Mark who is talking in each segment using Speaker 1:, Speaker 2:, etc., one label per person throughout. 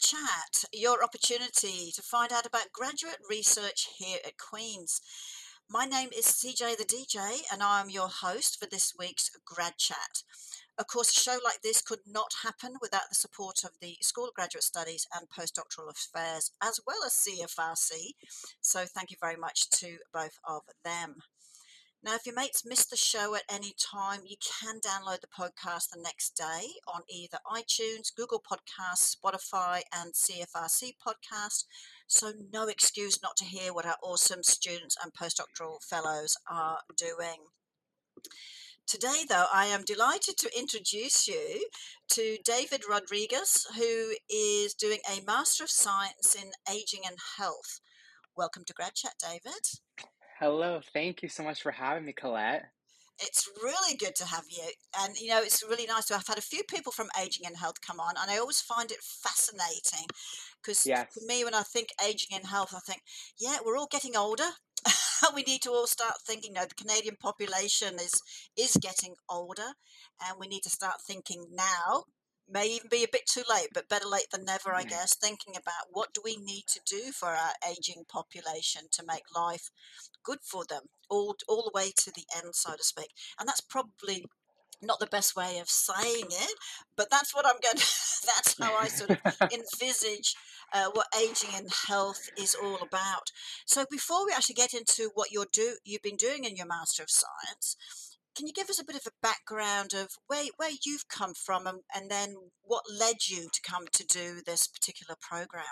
Speaker 1: Chat, your opportunity to find out about graduate research here at Queen's. My name is CJ the DJ and I'm your host for this week's Grad Chat. Of course, a show like this could not happen without the support of the School of Graduate Studies and Postdoctoral Affairs, as well as CFRC. So, thank you very much to both of them. Now, if your mates missed the show at any time, you can download the podcast the next day on either iTunes, Google Podcasts, Spotify, and CFRC Podcast. So, no excuse not to hear what our awesome students and postdoctoral fellows are doing. Today, though, I am delighted to introduce you to David Rodrigues, who is doing a Master of Science in Aging and Health. Welcome to Grad Chat, David.
Speaker 2: Hello, thank you so much for having me, Colette.
Speaker 1: It's really good to have you. And, you know, it's really nice to have had a few people from Aging and Health come on, and I always find it fascinating because
Speaker 2: yes.
Speaker 1: for me, when I think aging and health, I think, yeah, we're all getting older. we need to all start thinking, you know, the Canadian population is is getting older, and we need to start thinking now may even be a bit too late, but better late than never, I guess, thinking about what do we need to do for our aging population to make life good for them, all, all the way to the end, so to speak. And that's probably not the best way of saying it, but that's what I'm going to, that's how I sort of envisage uh, what aging and health is all about. So before we actually get into what you're do, you've been doing in your Master of Science, can you give us a bit of a background of where, where you've come from and, and then what led you to come to do this particular program?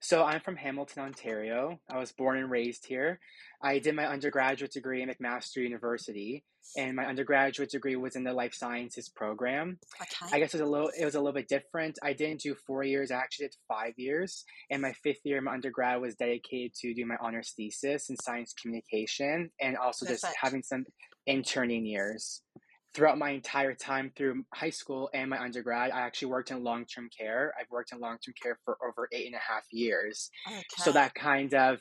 Speaker 2: So I'm from Hamilton, Ontario. I was born and raised here. I did my undergraduate degree at McMaster University, and my undergraduate degree was in the life sciences program.
Speaker 1: Okay.
Speaker 2: I guess it was a little it was a little bit different. I didn't do four years; I actually did five years. And my fifth year, my undergrad was dedicated to doing my honors thesis in science communication, and also Perfect. just having some interning years. Throughout my entire time through high school and my undergrad, I actually worked in long term care. I've worked in long term care for over eight and a half years.
Speaker 1: Okay.
Speaker 2: So that kind of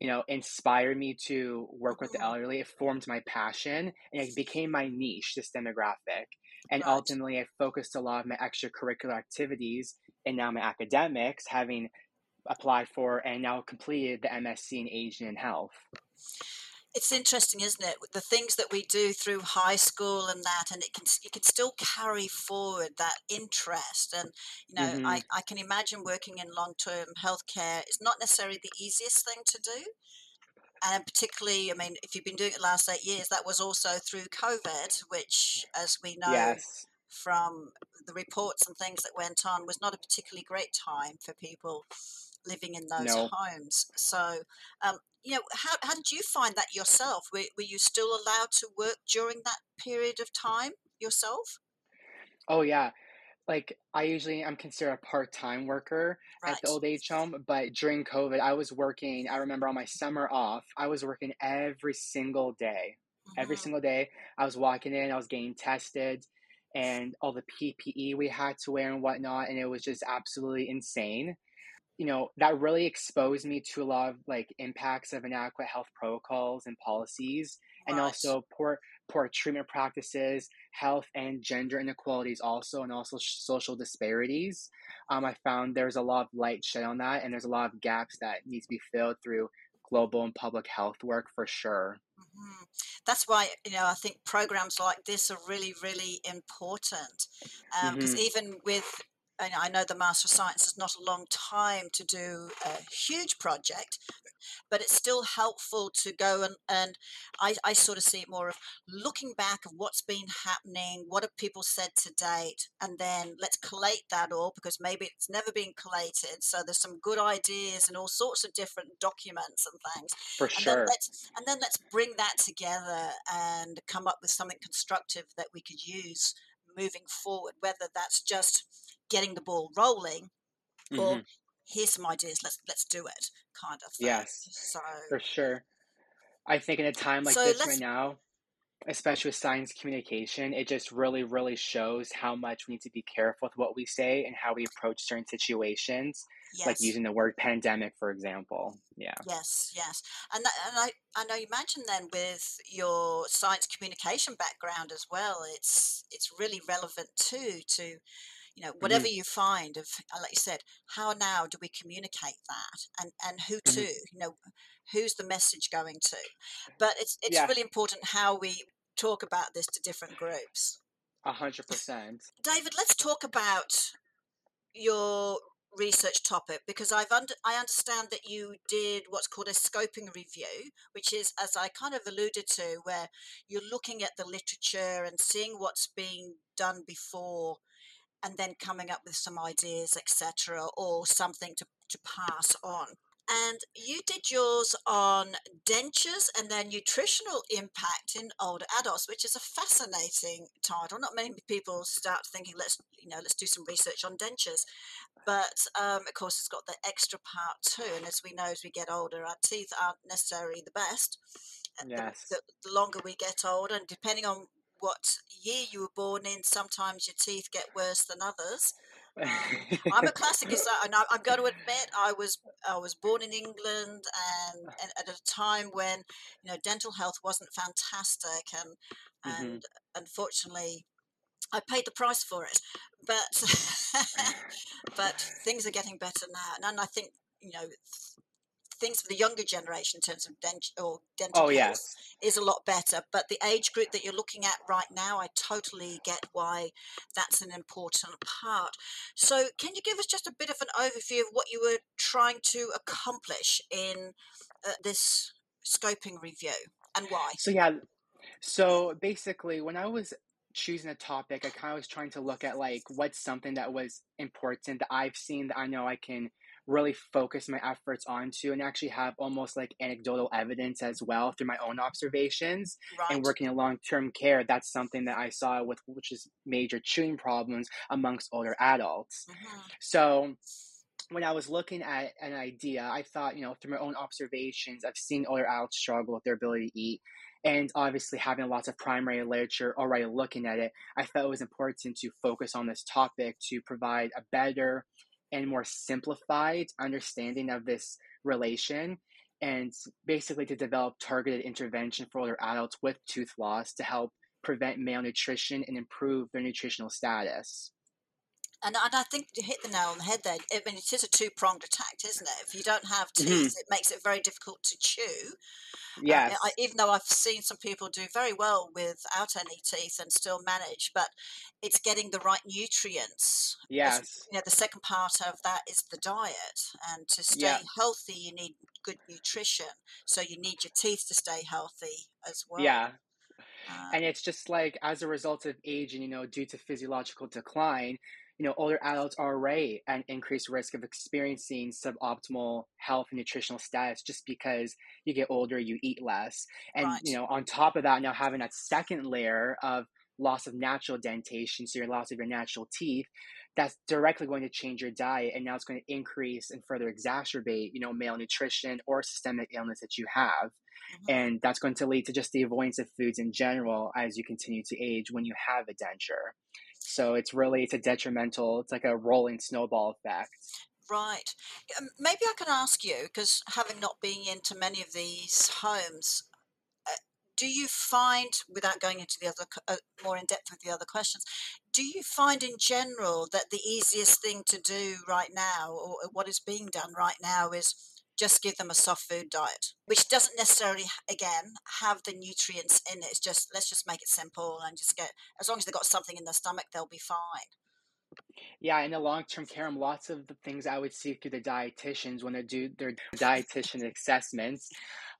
Speaker 2: you know, inspired me to work with the mm-hmm. elderly. It formed my passion and it became my niche, this demographic. And right. ultimately, I focused a lot of my extracurricular activities and now my academics, having applied for and now completed the MSc in Aging and Health
Speaker 1: it's interesting, isn't it? The things that we do through high school and that, and it can you can still carry forward that interest. And you know, mm-hmm. I, I can imagine working in long term healthcare is not necessarily the easiest thing to do. And particularly, I mean, if you've been doing it the last eight years, that was also through COVID, which, as we know
Speaker 2: yes.
Speaker 1: from the reports and things that went on, was not a particularly great time for people living in those no. homes. So, um, you know, how, how did you find that yourself? Were, were you still allowed to work during that period of time yourself?
Speaker 2: Oh, yeah. Like, I usually am considered a part time worker right. at the old age home, but during COVID, I was working. I remember on my summer off, I was working every single day. Mm-hmm. Every single day, I was walking in, I was getting tested and all the PPE we had to wear and whatnot. And it was just absolutely insane you know that really exposed me to a lot of like impacts of inadequate health protocols and policies and also poor poor treatment practices health and gender inequalities also and also social disparities um, i found there's a lot of light shed on that and there's a lot of gaps that need to be filled through global and public health work for sure
Speaker 1: mm-hmm. that's why you know i think programs like this are really really important because um, mm-hmm. even with I know the Master of Science is not a long time to do a huge project, but it's still helpful to go and, and I, I sort of see it more of looking back of what's been happening, what have people said to date, and then let's collate that all because maybe it's never been collated. So there's some good ideas and all sorts of different documents and things.
Speaker 2: For
Speaker 1: and
Speaker 2: sure.
Speaker 1: Then let's, and then let's bring that together and come up with something constructive that we could use moving forward, whether that's just getting the ball rolling mm-hmm. or here's some ideas let's let's do it kind of thing.
Speaker 2: yes
Speaker 1: so
Speaker 2: for sure i think in a time like so this right now especially with science communication it just really really shows how much we need to be careful with what we say and how we approach certain situations yes. like using the word pandemic for example yeah
Speaker 1: yes yes and, that, and I, I know you mentioned then with your science communication background as well it's it's really relevant too to you know whatever mm-hmm. you find of uh, like you said how now do we communicate that and and who to mm-hmm. you know who's the message going to but it's it's yeah. really important how we talk about this to different groups
Speaker 2: a hundred percent
Speaker 1: david let's talk about your research topic because I've under, I understand that you did what's called a scoping review, which is, as I kind of alluded to, where you're looking at the literature and seeing what's being done before, and then coming up with some ideas, etc., or something to, to pass on. And you did yours on dentures and their nutritional impact in older adults, which is a fascinating title. Not many people start thinking, let's you know, let's do some research on dentures. But um, of course, it's got the extra part too. And as we know, as we get older, our teeth aren't necessarily the best.
Speaker 2: Yes.
Speaker 1: The, the, the longer we get older, and depending on what year you were born in, sometimes your teeth get worse than others. Um, I'm a classicist, and I'm going to admit I was I was born in England, and, and, at a time when you know dental health wasn't fantastic, and mm-hmm. and unfortunately, I paid the price for it. But but things are getting better now, and, and I think you know things for the younger generation in terms of dent or dental oh, yes. is a lot better. But the age group that you're looking at right now, I totally get why that's an important part. So, can you give us just a bit of an overview of what you were trying to accomplish in uh, this scoping review and why?
Speaker 2: So, yeah. So basically, when I was choosing a topic, I kind of was trying to look at like what's something that was important that I've seen that I know I can really focus my efforts onto and actually have almost like anecdotal evidence as well through my own observations right. and working in long-term care that's something that i saw with which is major chewing problems amongst older adults mm-hmm. so when I was looking at an idea, I thought, you know, through my own observations, I've seen older adults struggle with their ability to eat. And obviously, having lots of primary literature already looking at it, I felt it was important to focus on this topic to provide a better and more simplified understanding of this relation and basically to develop targeted intervention for older adults with tooth loss to help prevent malnutrition and improve their nutritional status.
Speaker 1: And, and I think you hit the nail on the head there. I mean, it is a two pronged attack, isn't it? If you don't have teeth, mm-hmm. it makes it very difficult to chew.
Speaker 2: Yeah.
Speaker 1: Uh, even though I've seen some people do very well without any teeth and still manage, but it's getting the right nutrients.
Speaker 2: Yes.
Speaker 1: you know, the second part of that is the diet, and to stay yeah. healthy, you need good nutrition. So you need your teeth to stay healthy as well.
Speaker 2: Yeah. Uh, and it's just like as a result of age and you know, due to physiological decline, you know, older adults are already at increased risk of experiencing suboptimal health and nutritional status just because you get older, you eat less. And, right. you know, on top of that, now having that second layer of loss of natural dentation, so your loss of your natural teeth, that's directly going to change your diet. And now it's going to increase and further exacerbate, you know, malnutrition or systemic illness that you have. Mm-hmm. And that's going to lead to just the avoidance of foods in general as you continue to age when you have a denture. So it's really it's a detrimental. It's like a rolling snowball effect.
Speaker 1: Right. Maybe I can ask you because having not been into many of these homes, uh, do you find, without going into the other uh, more in depth with the other questions, do you find in general that the easiest thing to do right now, or what is being done right now, is just give them a soft food diet, which doesn't necessarily, again, have the nutrients in it. It's just, let's just make it simple and just get, as long as they've got something in their stomach, they'll be fine.
Speaker 2: Yeah, in the long term care, lots of the things I would see through the dietitians when they do their dietitian assessments,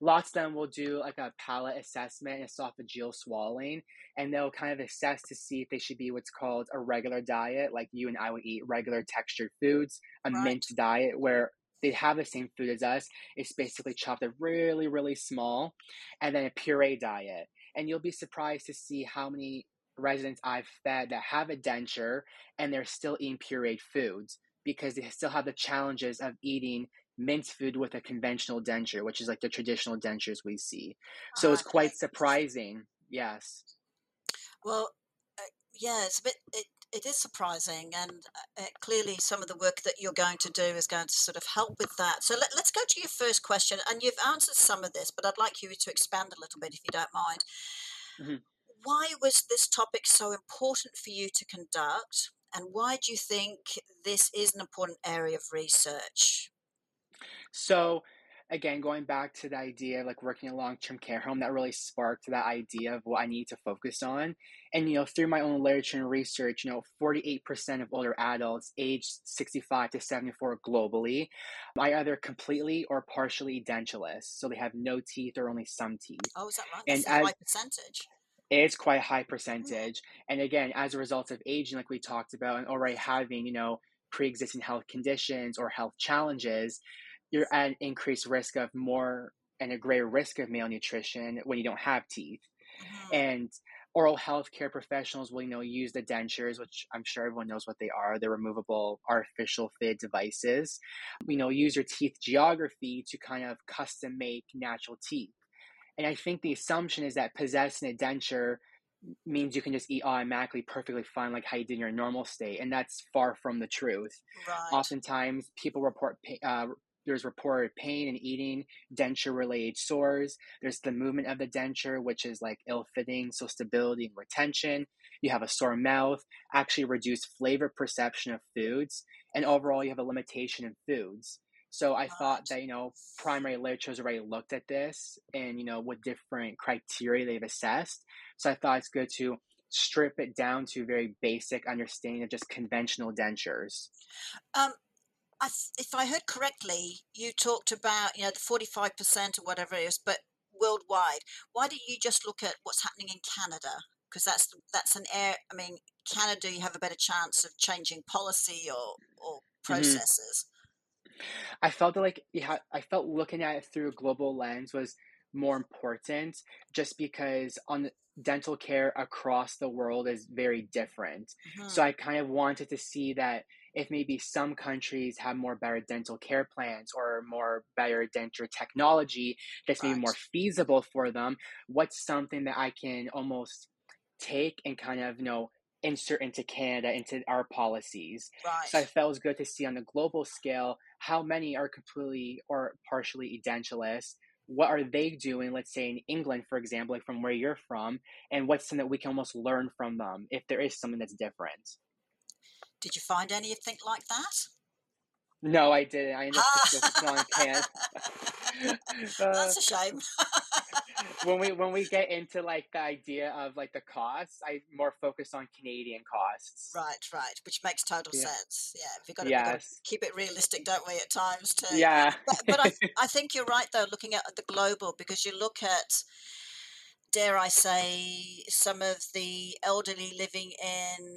Speaker 2: lots of them will do like a palate assessment esophageal swallowing, and they'll kind of assess to see if they should be what's called a regular diet, like you and I would eat regular textured foods, a right. minced diet where they have the same food as us. It's basically chopped up really, really small, and then a puree diet. And you'll be surprised to see how many residents I've fed that have a denture and they're still eating pureed foods because they still have the challenges of eating minced food with a conventional denture, which is like the traditional dentures we see. So uh, it's quite surprising. Yes.
Speaker 1: Well, uh, yeah, it's a bit. It, it is surprising, and uh, clearly some of the work that you're going to do is going to sort of help with that. So let, us go to your first question, and you've answered some of this, but I'd like you to expand a little bit if you don't mind. Mm-hmm. Why was this topic so important for you to conduct? and why do you think this is an important area of research?
Speaker 2: So, again, going back to the idea of like working in a long-term care home, that really sparked that idea of what I need to focus on. And, you know, through my own literature and research, you know, 48% of older adults aged 65 to 74 globally are either completely or partially edentulous. So they have no teeth or only some teeth.
Speaker 1: Oh, is that right? That's and a as, high percentage.
Speaker 2: It's quite a high percentage. Mm-hmm. And again, as a result of aging, like we talked about, and already having, you know, pre-existing health conditions or health challenges, you're at increased risk of more and a greater risk of malnutrition when you don't have teeth. Mm-hmm. And oral health care professionals will, you know, use the dentures, which I'm sure everyone knows what they are. They're removable artificial fit devices. You know, use your teeth geography to kind of custom make natural teeth. And I think the assumption is that possessing a denture means you can just eat automatically perfectly fine like how you did in your normal state and that's far from the truth right. oftentimes people report uh, there's reported pain and eating, denture related sores. There's the movement of the denture, which is like ill fitting, so stability and retention. You have a sore mouth, actually reduced flavor perception of foods, and overall, you have a limitation in foods. So I thought that, you know, primary literature has already looked at this and, you know, what different criteria they've assessed. So I thought it's good to strip it down to very basic understanding of just conventional dentures.
Speaker 1: Um, I th- if I heard correctly, you talked about you know the forty five percent or whatever it is, but worldwide. Why don't you just look at what's happening in Canada? Because that's that's an air. I mean, Canada, you have a better chance of changing policy or or mm-hmm. processes.
Speaker 2: Mm-hmm. I felt like yeah, I felt looking at it through a global lens was more important, just because on dental care across the world is very different. Mm-hmm. So I kind of wanted to see that if maybe some countries have more better dental care plans or more better denture technology that's right. maybe more feasible for them, what's something that I can almost take and kind of, you know, insert into Canada, into our policies. Right. So I felt it was good to see on the global scale how many are completely or partially edentulous. What are they doing, let's say in England, for example, like from where you're from, and what's something that we can almost learn from them if there is something that's different?
Speaker 1: Did you find anything like that?
Speaker 2: No, I didn't. I ended up just on can.
Speaker 1: That's a uh, shame.
Speaker 2: when we when we get into like the idea of like the costs, I more focus on Canadian costs.
Speaker 1: Right, right, which makes total yeah. sense. Yeah, we've got to yes. keep it realistic, don't we? At times too.
Speaker 2: Yeah.
Speaker 1: But, but I I think you're right though, looking at the global because you look at dare I say, some of the elderly living in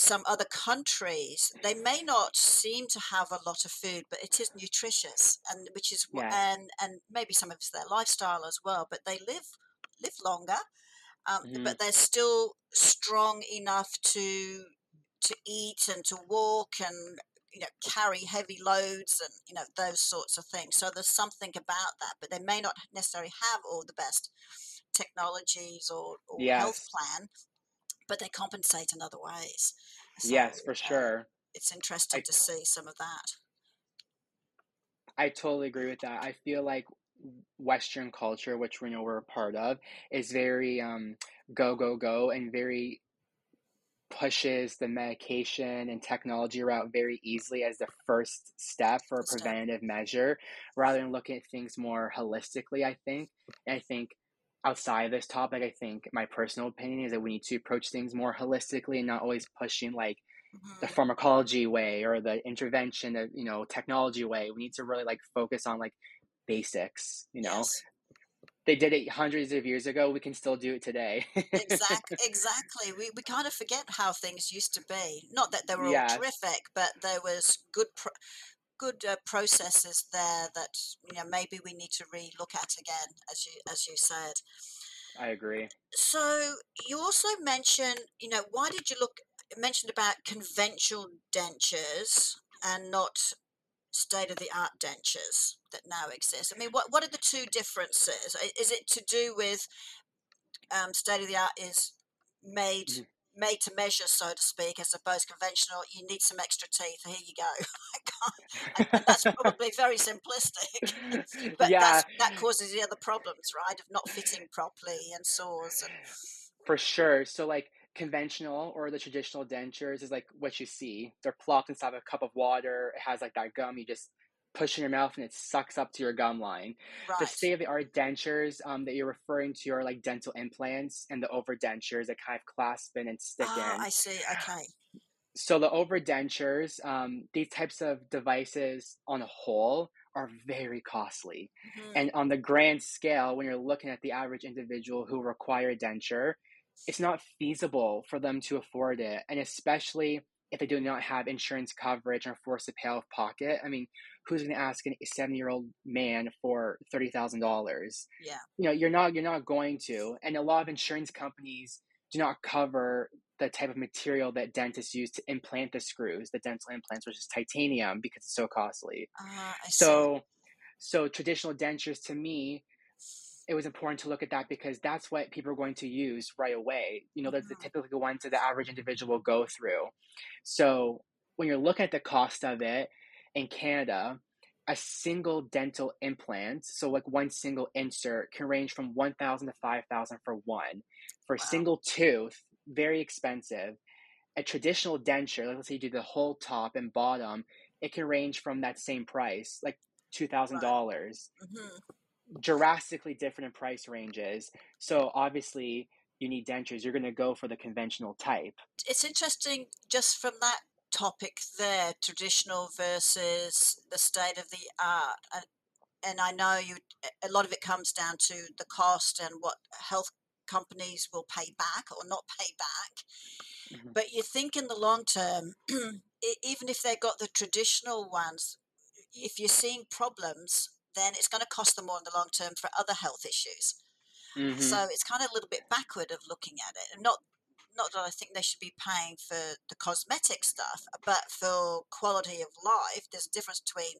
Speaker 1: some other countries, they may not seem to have a lot of food, but it is nutritious, and which is yeah. and and maybe some of it's their lifestyle as well. But they live live longer, um, mm-hmm. but they're still strong enough to to eat and to walk and you know carry heavy loads and you know those sorts of things. So there's something about that, but they may not necessarily have all the best technologies or, or yes. health plan but they compensate in other ways.
Speaker 2: So, yes, for uh, sure.
Speaker 1: it's interesting I, to see some of that.
Speaker 2: I totally agree with that. I feel like Western culture, which we know we're a part of, is very um, go go go and very pushes the medication and technology route very easily as the first step for a preventative measure rather than looking at things more holistically i think and i think outside of this topic, I think my personal opinion is that we need to approach things more holistically and not always pushing like mm-hmm. the pharmacology way or the intervention of you know technology way. We need to really like focus on like basics. You know, yes. they did it hundreds of years ago. We can still do it today.
Speaker 1: exactly. Exactly. We we kind of forget how things used to be. Not that they were all terrific, but there was good. Pro- good uh, processes there that you know maybe we need to re-look at again, as you as you said.
Speaker 2: I agree.
Speaker 1: So you also mentioned, you know, why did you look mentioned about conventional dentures and not state of the art dentures that now exist? I mean, what what are the two differences? Is it to do with um, state of the art is made mm-hmm made to measure, so to speak, as opposed conventional. You need some extra teeth. Here you go. and that's probably very simplistic, but yeah. that causes the other problems, right, of not fitting properly and sores. And...
Speaker 2: For sure. So, like conventional or the traditional dentures is like what you see. They're plopped inside a cup of water. It has like that gum. You just push in your mouth and it sucks up to your gum line. Right. The state of the art dentures um, that you're referring to are like dental implants and the overdentures that kind of clasp in and stick oh, in.
Speaker 1: I see. Okay.
Speaker 2: So the overdentures, um, these types of devices on a whole are very costly. Mm-hmm. And on the grand scale, when you're looking at the average individual who require a denture, it's not feasible for them to afford it. And especially if they do not have insurance coverage or forced to pay out of pocket. I mean, who's going to ask a 70 year old man for $30,000?
Speaker 1: Yeah.
Speaker 2: You know, you're not, you're not going to. And a lot of insurance companies do not cover the type of material that dentists use to implant the screws, the dental implants, which is titanium because it's so costly.
Speaker 1: Uh,
Speaker 2: so, so traditional dentures to me it was important to look at that because that's what people are going to use right away. You know, they're the mm-hmm. typical ones that the average individual will go through. So when you're looking at the cost of it in Canada, a single dental implant, so like one single insert, can range from one thousand to five thousand for one. For a wow. single tooth, very expensive. A traditional denture, like let's say you do the whole top and bottom, it can range from that same price, like two thousand dollars. Mm-hmm drastically different in price ranges. So obviously, you need dentures. You're going to go for the conventional type.
Speaker 1: It's interesting just from that topic there, traditional versus the state of the art. And, and I know you a lot of it comes down to the cost and what health companies will pay back or not pay back. Mm-hmm. But you think in the long term, even if they've got the traditional ones, if you're seeing problems, then it's going to cost them more in the long term for other health issues. Mm-hmm. So it's kind of a little bit backward of looking at it. And not not that I think they should be paying for the cosmetic stuff, but for quality of life, there's a difference between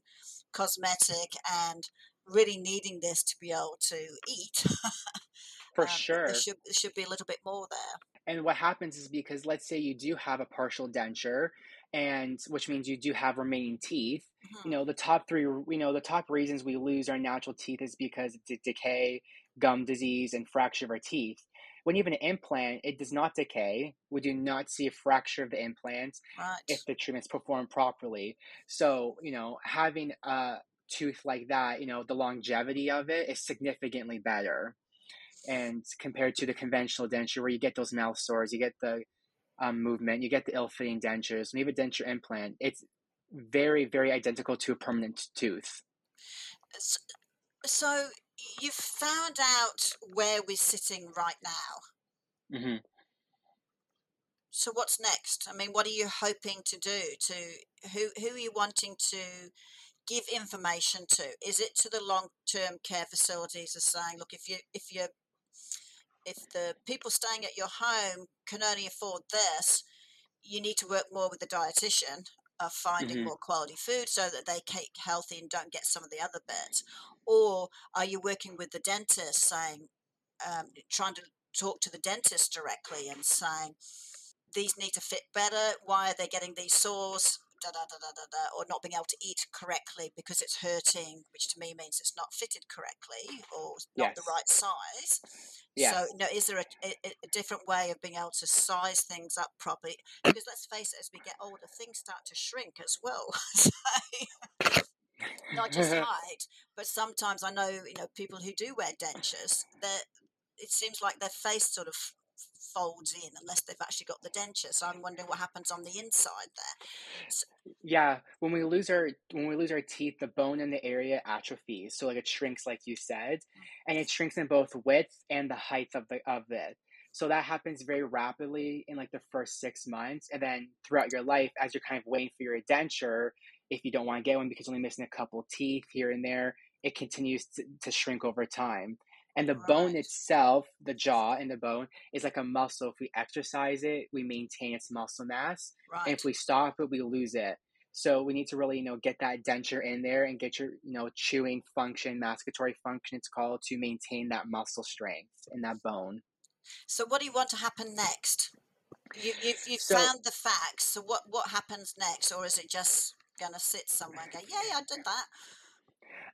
Speaker 1: cosmetic and really needing this to be able to eat.
Speaker 2: for um, sure.
Speaker 1: There should, there should be a little bit more there.
Speaker 2: And what happens is because let's say you do have a partial denture and which means you do have remaining teeth. Mm-hmm. You know, the top three, you know, the top reasons we lose our natural teeth is because of decay, gum disease, and fracture of our teeth. When you have an implant, it does not decay. We do not see a fracture of the implant
Speaker 1: right.
Speaker 2: if the treatment's performed properly. So, you know, having a tooth like that, you know, the longevity of it is significantly better. And compared to the conventional denture where you get those mouth sores, you get the um, movement, you get the ill-fitting dentures. When you have a denture implant, it's very, very identical to a permanent tooth.
Speaker 1: So, so you've found out where we're sitting right now.
Speaker 2: Mm-hmm.
Speaker 1: So what's next? I mean, what are you hoping to do? To who who are you wanting to give information to? Is it to the long term care facilities as saying, look, if you if you're if the people staying at your home can only afford this, you need to work more with the dietitian of finding mm-hmm. more quality food so that they keep healthy and don't get some of the other bits? Or are you working with the dentist saying, um, trying to talk to the dentist directly and saying, these need to fit better. Why are they getting these sores? Da, da, da, da, da, da, or not being able to eat correctly because it's hurting, which to me means it's not fitted correctly or not yes. the right size. So, you know, is there a, a, a, different way of being able to size things up properly? Because let's face it, as we get older, things start to shrink as well. so, not just height, but sometimes I know, you know, people who do wear dentures, that it seems like their face sort of folds in unless they've actually got the denture. So I'm wondering what happens on the inside there. So,
Speaker 2: yeah, when we lose our when we lose our teeth, the bone in the area atrophies. So like it shrinks, like you said, and it shrinks in both width and the height of the of it. So that happens very rapidly in like the first six months, and then throughout your life, as you're kind of waiting for your denture, if you don't want to get one because you're only missing a couple teeth here and there, it continues to, to shrink over time. And the right. bone itself, the jaw and the bone, is like a muscle. If we exercise it, we maintain its muscle mass. Right. And if we stop it, we lose it. So we need to really, you know, get that denture in there and get your, you know, chewing function, masticatory function, it's called, to maintain that muscle strength in that bone.
Speaker 1: So what do you want to happen next? You, you've, you've so, found the facts. So what, what happens next? Or is it just going to sit somewhere and go, yeah, yeah, I did that?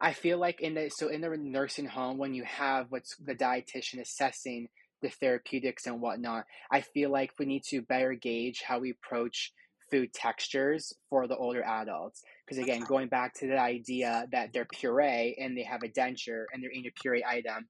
Speaker 2: I feel like in the so in the nursing home when you have what's the dietitian assessing the therapeutics and whatnot, I feel like we need to better gauge how we approach food textures for the older adults. Because again, going back to the idea that they're puree and they have a denture and they're eating a puree item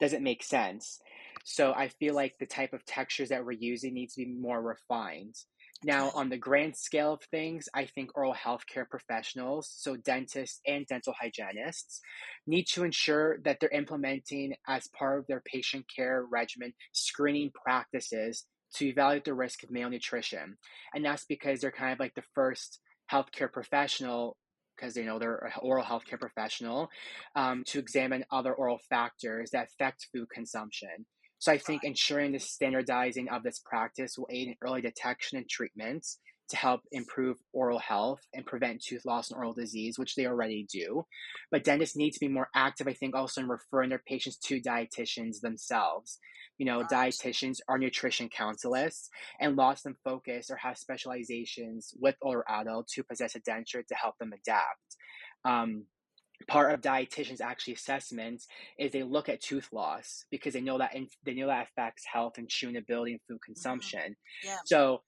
Speaker 2: doesn't make sense. So I feel like the type of textures that we're using needs to be more refined. Now, on the grand scale of things, I think oral healthcare professionals, so dentists and dental hygienists, need to ensure that they're implementing as part of their patient care regimen screening practices to evaluate the risk of malnutrition. And that's because they're kind of like the first healthcare professional because they know they're an oral healthcare professional um, to examine other oral factors that affect food consumption. So I think ensuring the standardizing of this practice will aid in early detection and treatments to help improve oral health and prevent tooth loss and oral disease, which they already do. But dentists need to be more active, I think, also in referring their patients to dietitians themselves. You know, dietitians are nutrition counselors and lost them focus or have specializations with older adults who possess a denture to help them adapt. Um, part of dietitians actually assessments is they look at tooth loss because they know that in, they know that affects health and chewing ability and food mm-hmm. consumption. Mm-hmm. Yeah. So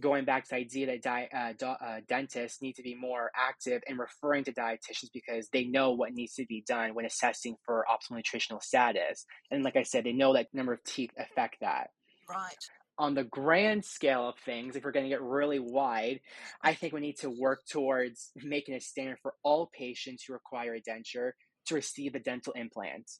Speaker 2: going back to the idea that di- uh, do- uh, dentists need to be more active in referring to dietitians because they know what needs to be done when assessing for optimal nutritional status. And like I said, they know that number of teeth affect that.
Speaker 1: Right
Speaker 2: on the grand scale of things, if we're going to get really wide, I think we need to work towards making a standard for all patients who require a denture to receive a dental implant.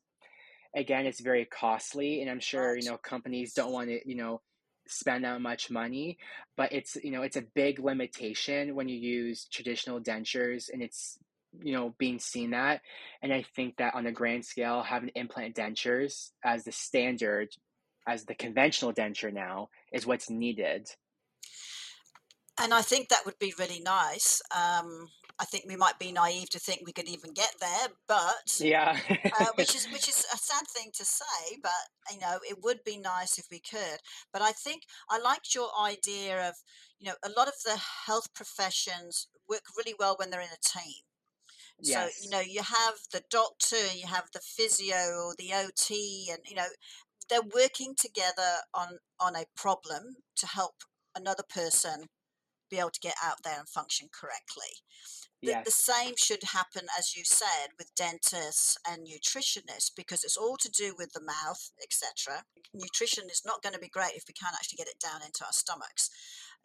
Speaker 2: Again, it's very costly, and I'm sure you know companies don't want to you know spend that much money, but it's you know it's a big limitation when you use traditional dentures, and it's you know being seen that and i think that on a grand scale having implant dentures as the standard as the conventional denture now is what's needed.
Speaker 1: And I think that would be really nice. Um, I think we might be naive to think we could even get there, but
Speaker 2: yeah,
Speaker 1: uh, which is which is a sad thing to say, but you know it would be nice if we could. But I think I liked your idea of you know a lot of the health professions work really well when they're in a team. Yes. So you know you have the doctor, you have the physio, or the OT, and you know they're working together on on a problem to help another person be able to get out there and function correctly. The, yes. the same should happen, as you said, with dentists and nutritionists because it's all to do with the mouth, etc. Nutrition is not going to be great if we can't actually get it down into our stomachs.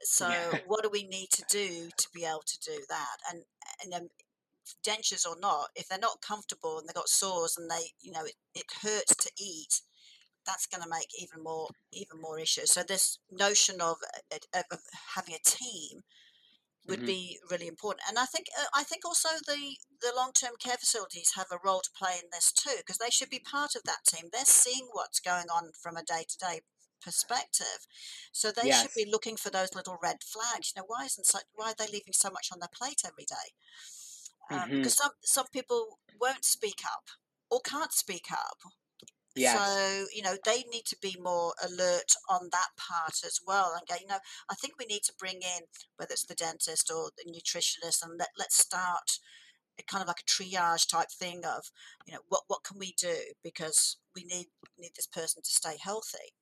Speaker 1: So, yeah. what do we need to do to be able to do that? And and um, dentures or not, if they're not comfortable and they've got sores and they, you know, it, it hurts to eat, that's going to make even more even more issues. So this notion of, uh, of having a team would mm-hmm. be really important. And I think uh, I think also the the long term care facilities have a role to play in this too because they should be part of that team. They're seeing what's going on from a day to day perspective, so they yes. should be looking for those little red flags. You know, why isn't such, why are they leaving so much on their plate every day? Um, mm-hmm. Because some some people won't speak up or can't speak up Yes. So, you know, they need to be more alert on that part as well. And go, you know, I think we need to bring in, whether it's the dentist or the nutritionist, and let, let's start kind of like a triage type thing of, you know, what, what can we do? Because we need, need this person to stay healthy.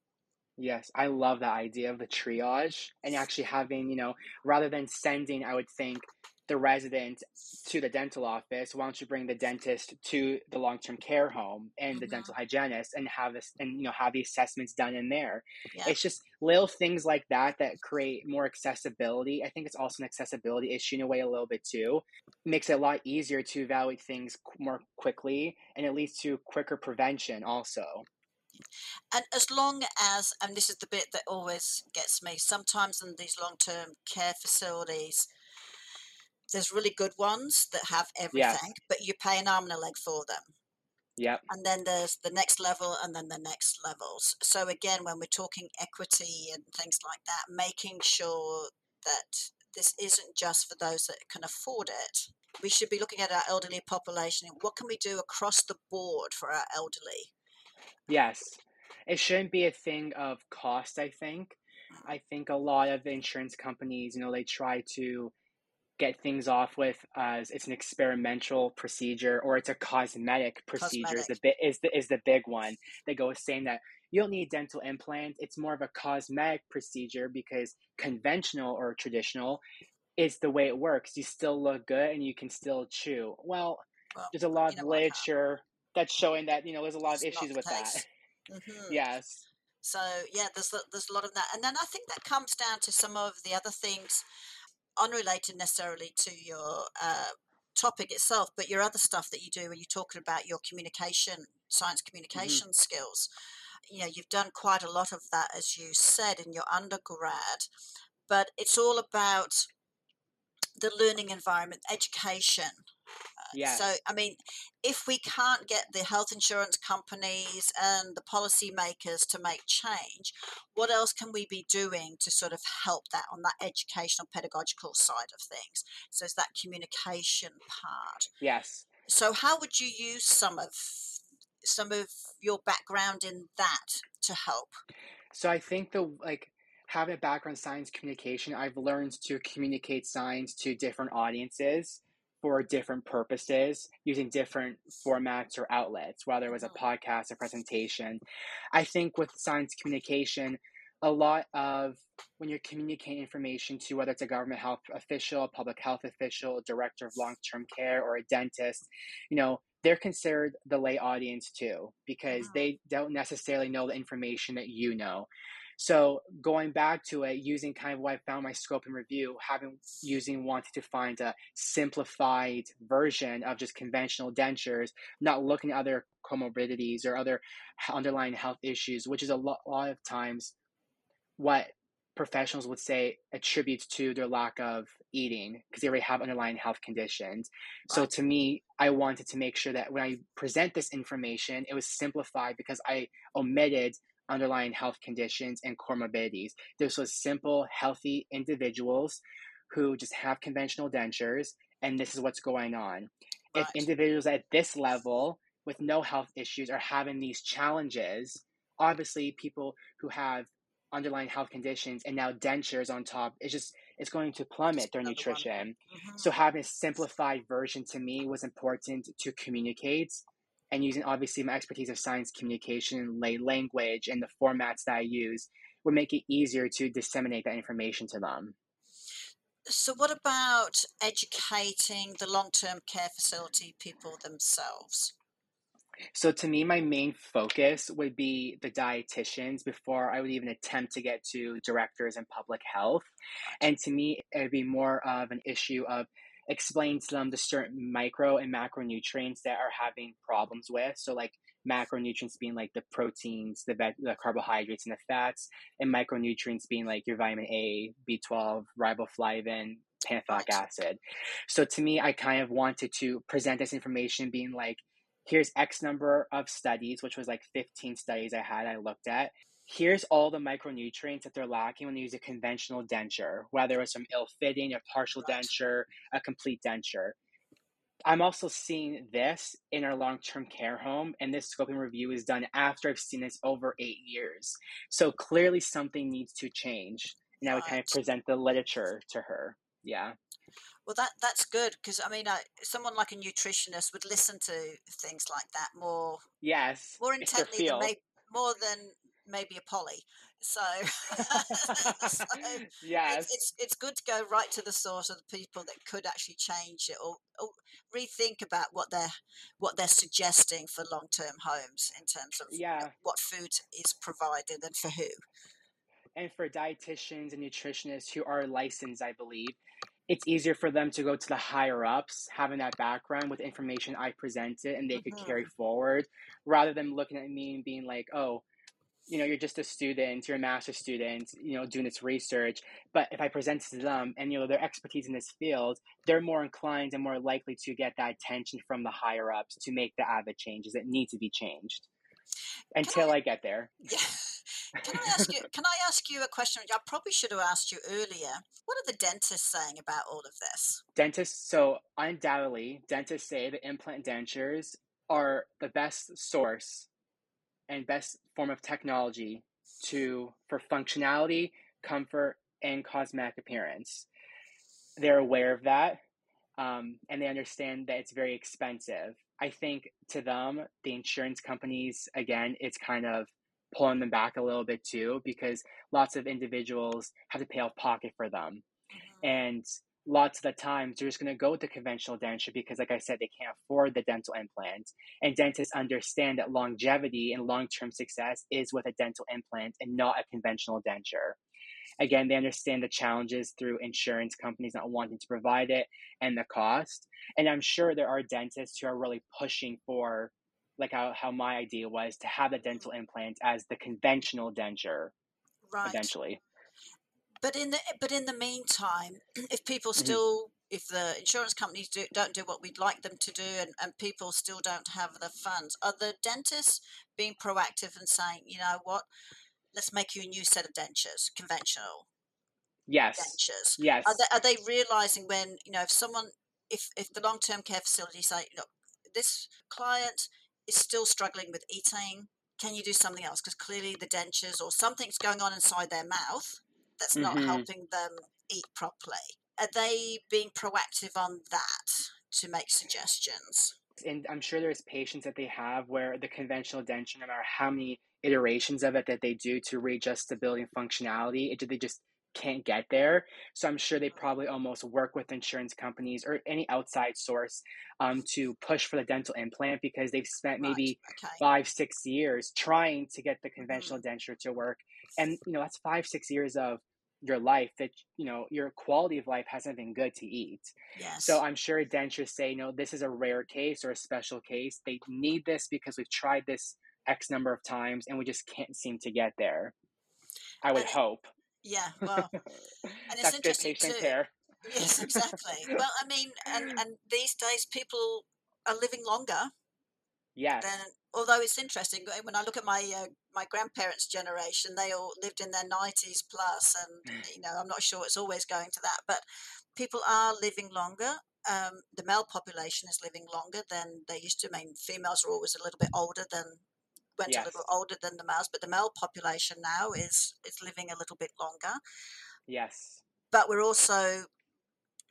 Speaker 2: Yes, I love that idea of the triage and actually having, you know, rather than sending, I would think, the resident to the dental office why don't you bring the dentist to the long-term care home and the mm-hmm. dental hygienist and have this and you know have the assessments done in there yeah. it's just little things like that that create more accessibility i think it's also an accessibility issue in a way a little bit too it makes it a lot easier to evaluate things more quickly and it leads to quicker prevention also
Speaker 1: and as long as, and this is the bit that always gets me, sometimes in these long term care facilities, there's really good ones that have everything, but you pay an arm and a leg for them.
Speaker 2: Yeah.
Speaker 1: And then there's the next level and then the next levels. So again, when we're talking equity and things like that, making sure that this isn't just for those that can afford it. We should be looking at our elderly population. What can we do across the board for our elderly?
Speaker 2: Yes. It shouldn't be a thing of cost, I think. Mm. I think a lot of insurance companies, you know, they try to get things off with as it's an experimental procedure or it's a cosmetic procedure cosmetic. is the bit is the is the big one. They go saying that you don't need dental implants. It's more of a cosmetic procedure because conventional or traditional is the way it works. You still look good and you can still chew. Well, well there's a lot of literature that's showing that you know there's a lot of issues with that. Mm-hmm. yes.
Speaker 1: So yeah, there's there's a lot of that, and then I think that comes down to some of the other things, unrelated necessarily to your uh, topic itself, but your other stuff that you do when you're talking about your communication, science mm-hmm. communication mm-hmm. skills. You know, you've done quite a lot of that, as you said, in your undergrad, but it's all about the learning environment, education. Yeah. So, I mean, if we can't get the health insurance companies and the policymakers to make change, what else can we be doing to sort of help that on that educational pedagogical side of things? So, it's that communication part.
Speaker 2: Yes.
Speaker 1: So, how would you use some of some of your background in that to help?
Speaker 2: So, I think the like having a background in science communication, I've learned to communicate science to different audiences for different purposes using different formats or outlets, whether it was a mm-hmm. podcast, a presentation. I think with science communication, a lot of when you're communicating information to whether it's a government health official, a public health official, director of long term care, or a dentist, you know, they're considered the lay audience too because mm-hmm. they don't necessarily know the information that you know. So going back to it, using kind of what I found my scope and review, having using wanting to find a simplified version of just conventional dentures, not looking at other comorbidities or other underlying health issues, which is a lot, a lot of times what professionals would say attributes to their lack of eating because they already have underlying health conditions. So to me, I wanted to make sure that when I present this information, it was simplified because I omitted underlying health conditions and comorbidities. This was simple, healthy individuals who just have conventional dentures, and this is what's going on. Right. If individuals at this level with no health issues are having these challenges, obviously people who have underlying health conditions and now dentures on top it's just it's going to plummet their nutrition mm-hmm. so having a simplified version to me was important to communicate and using obviously my expertise of science communication, lay language, and the formats that I use would make it easier to disseminate that information to them.
Speaker 1: So, what about educating the long term care facility people themselves?
Speaker 2: So, to me, my main focus would be the dietitians before I would even attempt to get to directors in public health. And to me, it would be more of an issue of explain to them the certain micro and macronutrients that are having problems with. So like macronutrients being like the proteins, the, the carbohydrates, and the fats, and micronutrients being like your vitamin A, B12, riboflavin, pantothenic acid. So to me, I kind of wanted to present this information being like, here's X number of studies, which was like 15 studies I had I looked at here's all the micronutrients that they're lacking when they use a conventional denture, whether it's from ill fitting, a partial denture, a complete denture. I'm also seeing this in our long term care home, and this scoping review is done after I've seen this over eight years. So clearly, something needs to change. And I would kind of present the literature to her. Yeah.
Speaker 1: Well, that that's good because I mean, uh, someone like a nutritionist would listen to things like that more.
Speaker 2: Yes.
Speaker 1: More intently than maybe more than maybe a poly. So, so
Speaker 2: yes,
Speaker 1: it's, it's, it's good to go right to the source of the people that could actually change it or, or rethink about what they're what they're suggesting for long term homes in terms of yeah. You know, what food is provided and for who.
Speaker 2: And for dietitians and nutritionists who are licensed, I believe, it's easier for them to go to the higher ups, having that background with information I presented and they mm-hmm. could carry forward, rather than looking at me and being like, oh, you know you're just a student you're a master student you know doing this research but if i present to them and you know their expertise in this field they're more inclined and more likely to get that attention from the higher ups to make the avid changes that need to be changed until I, I, get there.
Speaker 1: Yeah. can i ask you can i ask you a question? I probably should have asked you earlier. What are the dentists saying about all of this?
Speaker 2: Dentists so undoubtedly dentists say that implant dentures are the best source and best form of technology to for functionality, comfort, and cosmetic appearance. They're aware of that, um, and they understand that it's very expensive. I think to them, the insurance companies, again, it's kind of pulling them back a little bit too because lots of individuals have to pay out pocket for them. Mm-hmm. And lots of the times they're just going to go with the conventional denture because like i said they can't afford the dental implant and dentists understand that longevity and long-term success is with a dental implant and not a conventional denture. Again they understand the challenges through insurance companies not wanting to provide it and the cost. And i'm sure there are dentists who are really pushing for like how, how my idea was to have the dental implant as the conventional denture right. eventually
Speaker 1: but in the but in the meantime, if people mm-hmm. still mm-hmm. if the insurance companies do, don't do what we'd like them to do and, and people still don't have the funds, are the dentists being proactive and saying, you know what, let's make you a new set of dentures, conventional
Speaker 2: yes
Speaker 1: dentures.
Speaker 2: Yes.
Speaker 1: Are they, are they realizing when, you know, if someone if if the long term care facility say, look, this client is still struggling with eating, can you do something else? Because clearly the dentures or something's going on inside their mouth that's not mm-hmm. helping them eat properly. Are they being proactive on that to make suggestions?
Speaker 2: And I'm sure there's patients that they have where the conventional denture, no matter how many iterations of it that they do to readjust stability and functionality, it, they just can't get there. So I'm sure they mm-hmm. probably almost work with insurance companies or any outside source um, to push for the dental implant because they've spent maybe right. okay. five, six years trying to get the conventional mm-hmm. denture to work. And, you know, that's five, six years of your life that you know your quality of life hasn't been good to eat yes. so i'm sure dentists say no this is a rare case or a special case they need this because we've tried this x number of times and we just can't seem to get there i would hope
Speaker 1: yeah well and it's That's interesting good patient too. care yes exactly well i mean and and these days people are living longer
Speaker 2: Yes.
Speaker 1: Then, although it's interesting when I look at my uh, my grandparents' generation, they all lived in their nineties plus, and mm. you know I'm not sure it's always going to that, but people are living longer. Um, the male population is living longer than they used to. I mean, females are always a little bit older than went yes. a little older than the males, but the male population now is is living a little bit longer.
Speaker 2: Yes.
Speaker 1: But we're also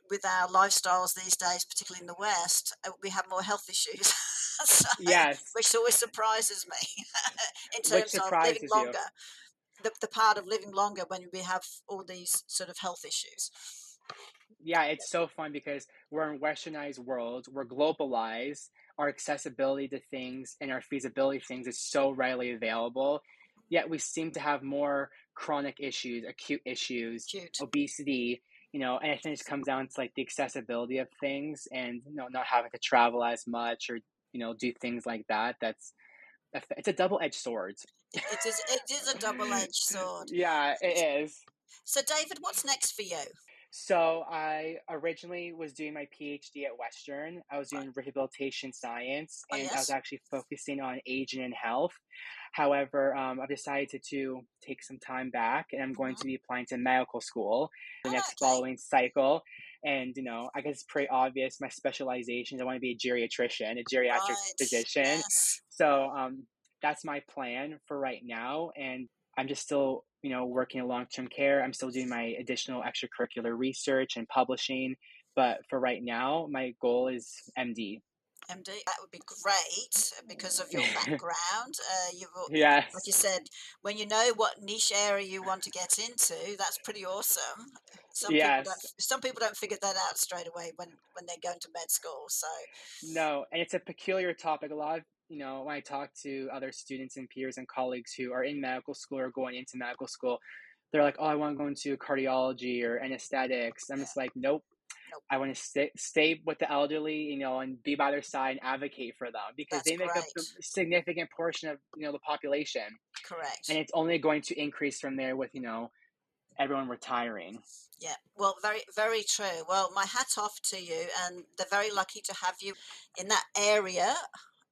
Speaker 1: with our lifestyles these days, particularly in the West, uh, we have more health issues. so,
Speaker 2: yes.
Speaker 1: Which always surprises me in terms of living longer. The, the part of living longer when we have all these sort of health issues.
Speaker 2: Yeah, it's so fun because we're in westernized world, we're globalized, our accessibility to things and our feasibility things is so readily available. Yet we seem to have more chronic issues, acute issues, Cute. obesity, you know, and I think it comes down to like the accessibility of things and you know not having to travel as much or you know do things like that. That's it's a double edged sword.
Speaker 1: It is. It is a double edged sword.
Speaker 2: yeah, it is.
Speaker 1: So, David, what's next for you?
Speaker 2: So I originally was doing my PhD at Western. I was doing rehabilitation science, oh, and yes. I was actually focusing on aging and health. However, um, I've decided to, to, take some time back, and I'm going mm-hmm. to be applying to medical school the oh, next okay. following cycle. And you know, I guess it's pretty obvious. My specialization—I want to be a geriatrician, a geriatric right. physician. Yes. So um, that's my plan for right now, and I'm just still you know, working in long term care. I'm still doing my additional extracurricular research and publishing. But for right now, my goal is MD.
Speaker 1: MD, that would be great because of your background. uh, you,
Speaker 2: yes.
Speaker 1: like you said, when you know what niche area you want to get into, that's pretty awesome. Some yes. people don't. Some people don't figure that out straight away when when they're going to med school. So
Speaker 2: no, and it's a peculiar topic. A lot of you know, when I talk to other students and peers and colleagues who are in medical school or going into medical school, they're like, "Oh, I want to go into cardiology or anesthetics." I'm just like, "Nope, Nope. I want to stay stay with the elderly, you know, and be by their side and advocate for them because That's they make great. a significant portion of you know the population.
Speaker 1: Correct.
Speaker 2: And it's only going to increase from there with you know everyone retiring.
Speaker 1: Yeah, well, very very true. Well, my hat off to you, and they're very lucky to have you in that area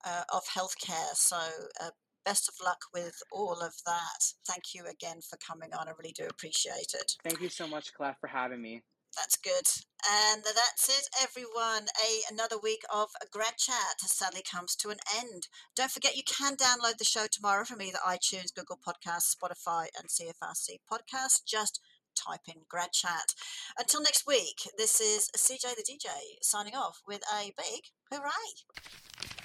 Speaker 1: uh, of healthcare. So, uh, best of luck with all of that. Thank you again for coming on. I really do appreciate it.
Speaker 2: Thank you so much, Claire, for having me.
Speaker 1: That's good. And that's it, everyone. A another week of grad chat sadly comes to an end. Don't forget you can download the show tomorrow from either iTunes, Google Podcasts, Spotify, and CFRC Podcast. Just type in grad chat. Until next week, this is CJ the DJ signing off with a big hooray.